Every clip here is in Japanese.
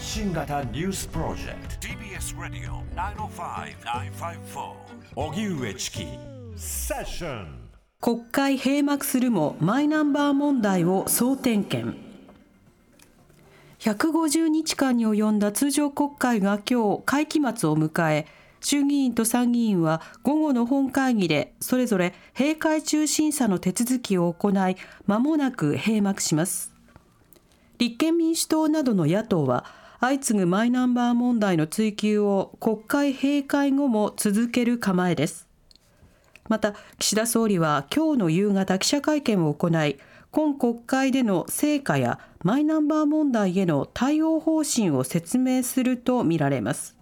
発信型ニュースプロジェクト。TBS ラディオ905-954おぎゅうえちきセッション国会閉幕するもマイナンバー問題を総点検。150日間に及んだ通常国会が今日会期末を迎え衆議院と参議院は午後の本会議でそれぞれ閉会中審査の手続きを行い間もなく閉幕します。立憲民主党などの野党は相次ぐマイナンバー問題の追及を国会閉会後も続ける構えです。また岸田総理は今日の夕方記者会見を行い今国会での成果やマイナンバー問題への対応方針を説明するとみられます。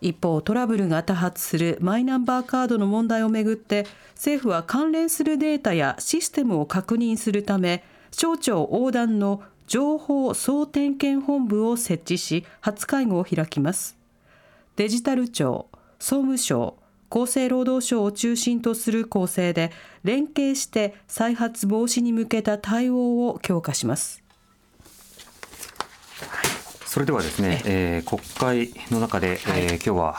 一方トラブルが多発するマイナンバーカードの問題をめぐって政府は関連するデータやシステムを確認するため省庁横断の情報総点検本部を設置し初会合を開きます。デジタル庁総務省厚生労働省を中心とする構成で連携して再発防止に向けた対応を強化します。それではですね、えー、国会の中で、はい、えー、今日は、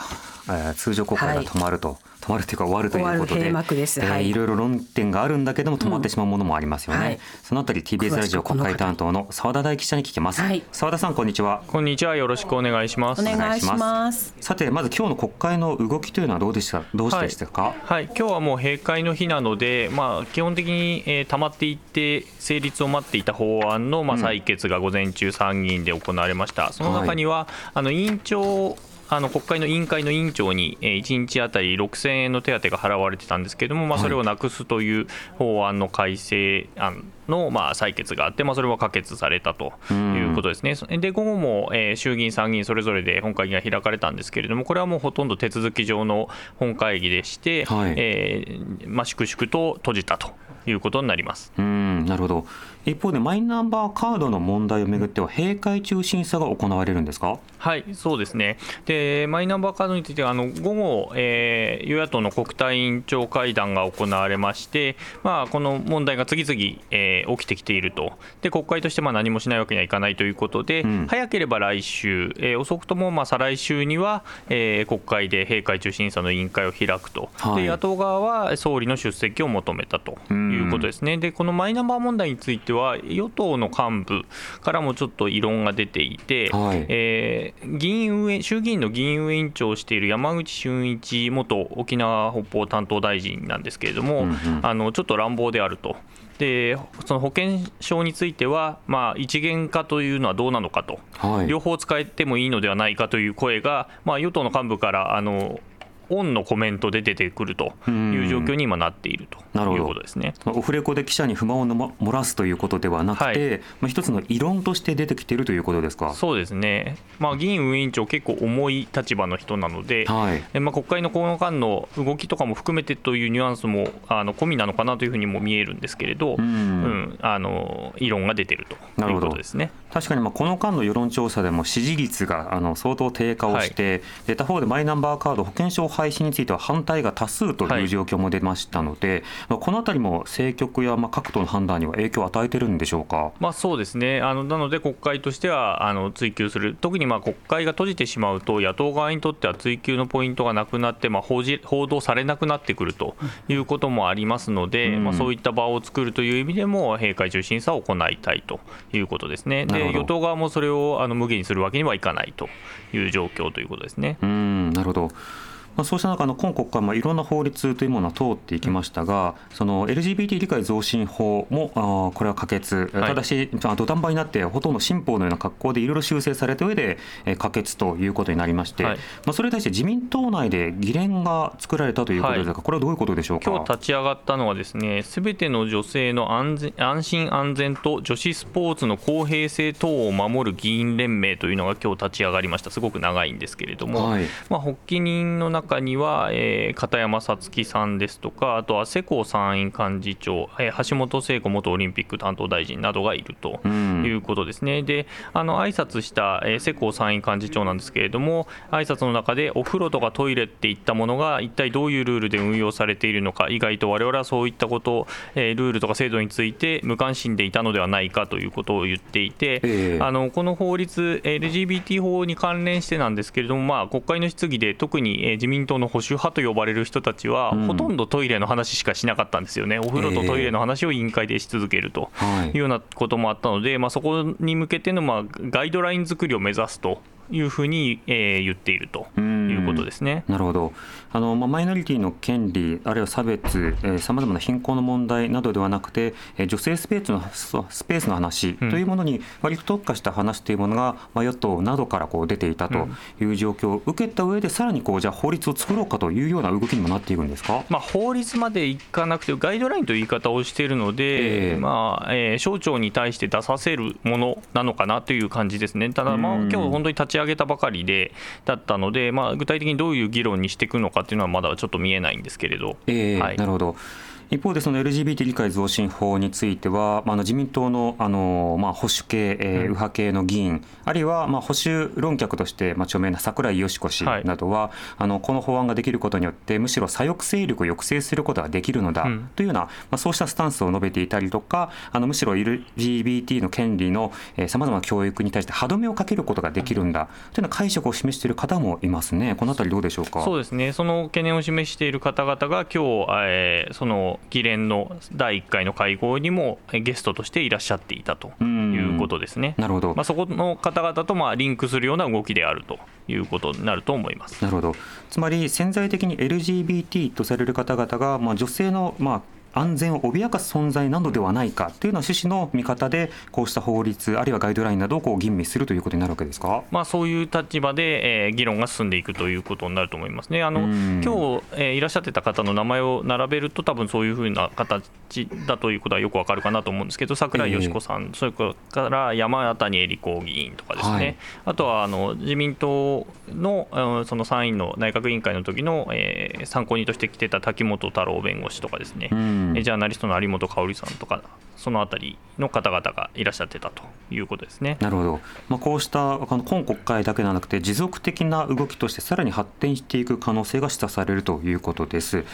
えー、通常国会が止まると、はい止まるというか終わるということで、ですはい、えー、いろいろ論点があるんだけども止まってしまうものもありますよね。うんはい、そのあたり TBS ラジオ国会担当の澤田大記者に聞きます。澤、はい、田さんこんにちは。こんにちはよろしくお願いします。お願いします。さてまず今日の国会の動きというのはどうでした？どうしてでしたか？はい、はい、今日はもう閉会の日なのでまあ基本的に、えー、溜まっていって成立を待っていた法案のまあ採決が午前中参議院で行われました。うん、その中には、あの委員長あの国会の委員会の委員長に1日当たり6000円の手当が払われてたんですけれども、まあ、それをなくすという法案の改正案のまあ採決があって、まあ、それは可決されたということですね。で午後も、え衆議院、参議院それぞれで本会議が開かれたんですけれども、これはもうほとんど手続き上の本会議でして、はい、えー、まあ、粛々と閉じたということになります。うんなるほど一方でマイナンバーカードの問題をめぐっては閉会中審査が行われるんですか？はいそうですね。でマイナンバーカードについてはあの午後、えー、与野党の国対委員長会談が行われまして、まあ、この問題が次々、えー、起きてきていると。で国会としてまあ何もしないわけにはいかないということで、うん、早ければ来週、えー、遅くともまあ再来週には、えー、国会で閉会中審査の委員会を開くと、はい、で野党側は総理の出席を求めたと。うんいうことですね、でこのマイナンバー問題については、与党の幹部からもちょっと異論が出ていて、はい、えー、議員運営衆議院の議員運営委員長をしている山口俊一元沖縄北方担当大臣なんですけれども、うんうん、あのちょっと乱暴であると。でその保険証については、まあ、一元化というのはどうなのかと、はい、両方使えてもいいのではないかという声が、まあ、与党の幹部からあのオンのコメントで出てくるという状況に今なっているということですね。オフレコで記者に不満を漏らすということではなくて、はい、まあ一つの異論として出てきているということですか？そうですね。まあ議員運営委員長結構重い立場の人なので、はい、まあ国会のこの間の動きとかも含めてというニュアンスもあの込みなのかなというふうにも見えるんですけれど、うん、うん、あの異論が出ているということですね。確かにまあこの間の世論調査でも支持率があの相当低下をして、はい、他方でマイナンバーカード保険証廃止については反対が多数という状況も出ましたので、はい、このあたりも政局やまあ各党の判断には影響を与えてるんでしょうか、まあ、そうですね。あの、なので国会としてはあの追及する、特にまあ国会が閉じてしまうと、野党側にとっては追及のポイントがなくなって、まあ、報じ報道されなくなってくるということもありますので、うん、まあ、そういった場を作るという意味でも、閉会中審査を行いたいということですね。で与党側もそれをあの無限にするわけにはいかないという状況ということですね。うんなるほどまあ、そうした中の今国会、まあ、いろんな法律というものは通っていきましたが、その LGBT 理解増進法もあこれは可決、ただし、土壇場になって、ほとんど新法のような格好でいろいろ修正された上で、え可決ということになりまして、はい、まあ、それに対して自民党内で議連が作られたということですが、はい、これはどういうことでしょうか？今日立ち上がったのは、ですねすべての女性の安全安心安全と女子スポーツの公平性等を守る議員連盟というのが今日立ち上がりました、すごく長いんですけれども、はい、まあ、発起人の中中には、えー、片山さつきさんですとか、あとは世耕参院幹事長、えー、橋本聖子元オリンピック担当大臣などがいるということですね。で、あの挨拶した、えー、世耕参院幹事長なんですけれども、挨拶の中でお風呂とかトイレっていったものが一体どういうルールで運用されているのか、意外と我々はそういったこと、えー、ルールとか制度について無関心でいたのではないかということを言っていて、えー、あのこの法律、LGBT 法に関連してなんですけれども、まあ、国会の質疑で特に自民党の保守派と呼ばれる人たちは、ほとんどトイレの話しかしなかったんですよね、お風呂とトイレの話を委員会でし続けるとい。うようなこともあったので、まあ、そこに向けてのまあガイドライン作りを目指すというふうに、えー、言っているということですね。なるほど。あの、まあ、マイノリティの権利あるいは差別さまざまな貧困の問題などではなくて、えー、女性スペースのスペースの話というものに割と特化した話というものが、まあ、与党などからこう出ていたという状況を受けた上でさらにこうじゃあ法律を作ろうかというような動きにもなっていくんですか、まあ、法律までいかなくてガイドラインという言い方をしているので、えー、まあえー、省庁に対して出させるものなのかなという感じですね。ただ、まあ、今日本当に立ち上げたばかりでだったので、まあ、具体的にどういう議論にしていくのかっていうのはまだちょっと見えないんですけれど。えー、はい、なるほど一方で、その LGBT 理解増進法については、まあ、自民党のあの、まあ、保守系、えー、右派系の議員、あるいは、まあ、保守論客として、まあ、著名な櫻井よし子氏などは、はい、あのこの法案ができることによって、むしろ左翼勢力を抑制することができるのだ、というような、まあ、そうしたスタンスを述べていたりとか、あのむしろ LGBT の権利のさまざまな教育に対して歯止めをかけることができるんだというような解釈を示している方もいますね、このあたり、どうでしょうか？そうですね。その懸念を示している方々が、今日、えー、その議連の第1回の会合にもゲストとしていらっしゃっていたということですね。なるほど、まあ、そこの方々とまあリンクするような動きであるということになると思います。なるほどつまり潜在的に LGBT とされる方々が、まあ、女性の、まあ、安全を脅かす存在なのではないかというような趣旨の見方でこうした法律あるいはガイドラインなどをこう吟味するということになるわけですか、まあ、そういう立場で、えー、議論が進んでいくということになると思いますね。あの今日、えー、いらっしゃってた方の名前を並べると多分そういうふうな形だということはよくわかるかなと思うんですけど櫻井よし子さん、えー、それから山谷恵理子議員とかですね、はい、あとはあの自民党のその参院の内閣委員会の時の、えー、参考人として来てた滝本太郎弁護士とかですね、ジャーナリストの有本香里さんとかそのあたりの方々がいらっしゃってたということですね。なるほど。まあ、こうした今国会だけではなくて持続的な動きとしてさらに発展していく可能性が示唆されるということです。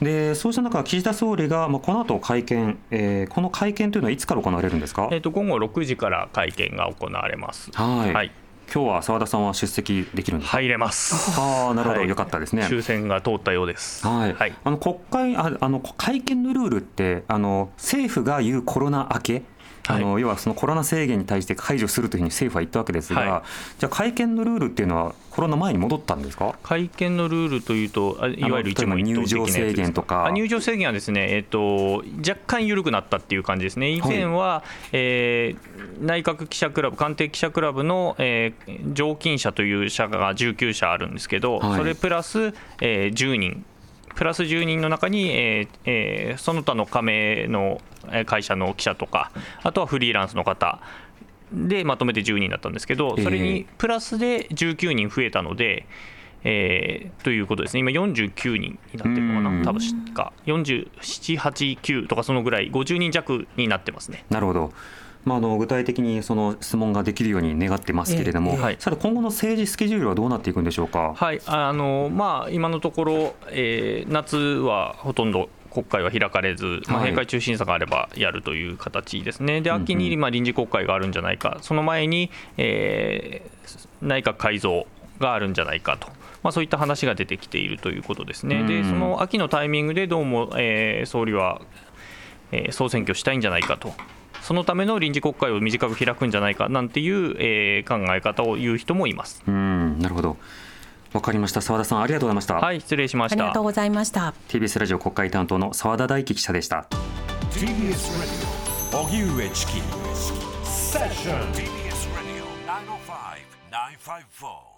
でそうした中、岸田総理が、まあ、この後会見、えー、この会見というのはいつから行われるんですか、えーと、午後6時から会見が行われます。はい、はい今日は澤田さんは出席できるんです入れます。ああ、なるほど、はい、よかったですね。抽選が通ったようです。はい。はい、あの国会ああの会見のルールってあの政府が言うコロナ明けあの要はそのコロナ制限に対して解除するというふうに政府は言ったわけですが、はい、じゃあ会見のルールっていうのはコロナ前に戻ったんですか？会見のルールというと、いわゆる一問一答制限とか。入場制限はですね、えーと、若干緩くなったっていう感じですね、以前は、はい、えー、内閣記者クラブ、官邸記者クラブの、えー、常勤者という社が19社あるんですけど、はい、それプラス、えー、10人。プラス10人の中に、えーえー、その他の加盟の会社の記者とか、あとはフリーランスの方でまとめて10人だったんですけど、それにプラスで19人増えたので、えー、ということですね、今49人になってるのかな、多分か、47、8、9とかそのぐらい、50人弱になってますね。なるほどまあ、あの具体的にその質問ができるように願ってますけれども、えーはい、さて、今後の政治スケジュールはどうなっていくんでしょうか、はい。あのまあ、今のところ、えー、夏はほとんど国会は開かれず、まあ、閉会中審査があればやるという形ですね、で秋にまあ臨時国会があるんじゃないか、その前に、えー、内閣改造があるんじゃないかと。まあ、そういった話が出てきているということですね、でその秋のタイミングでどうも、えー、総理は、えー、総選挙したいんじゃないかとそのための臨時国会を短く開くんじゃないかなんていう、えー、考え方を言う人もいます。うんなるほど。わかりました。澤田さんありがとうございました。はい失礼しました。ありがとうございました。TBS ラジオ国会担当の澤田大樹記者でした。TBS ラジオ荻上チキ。セッション TBS ラジオ905-954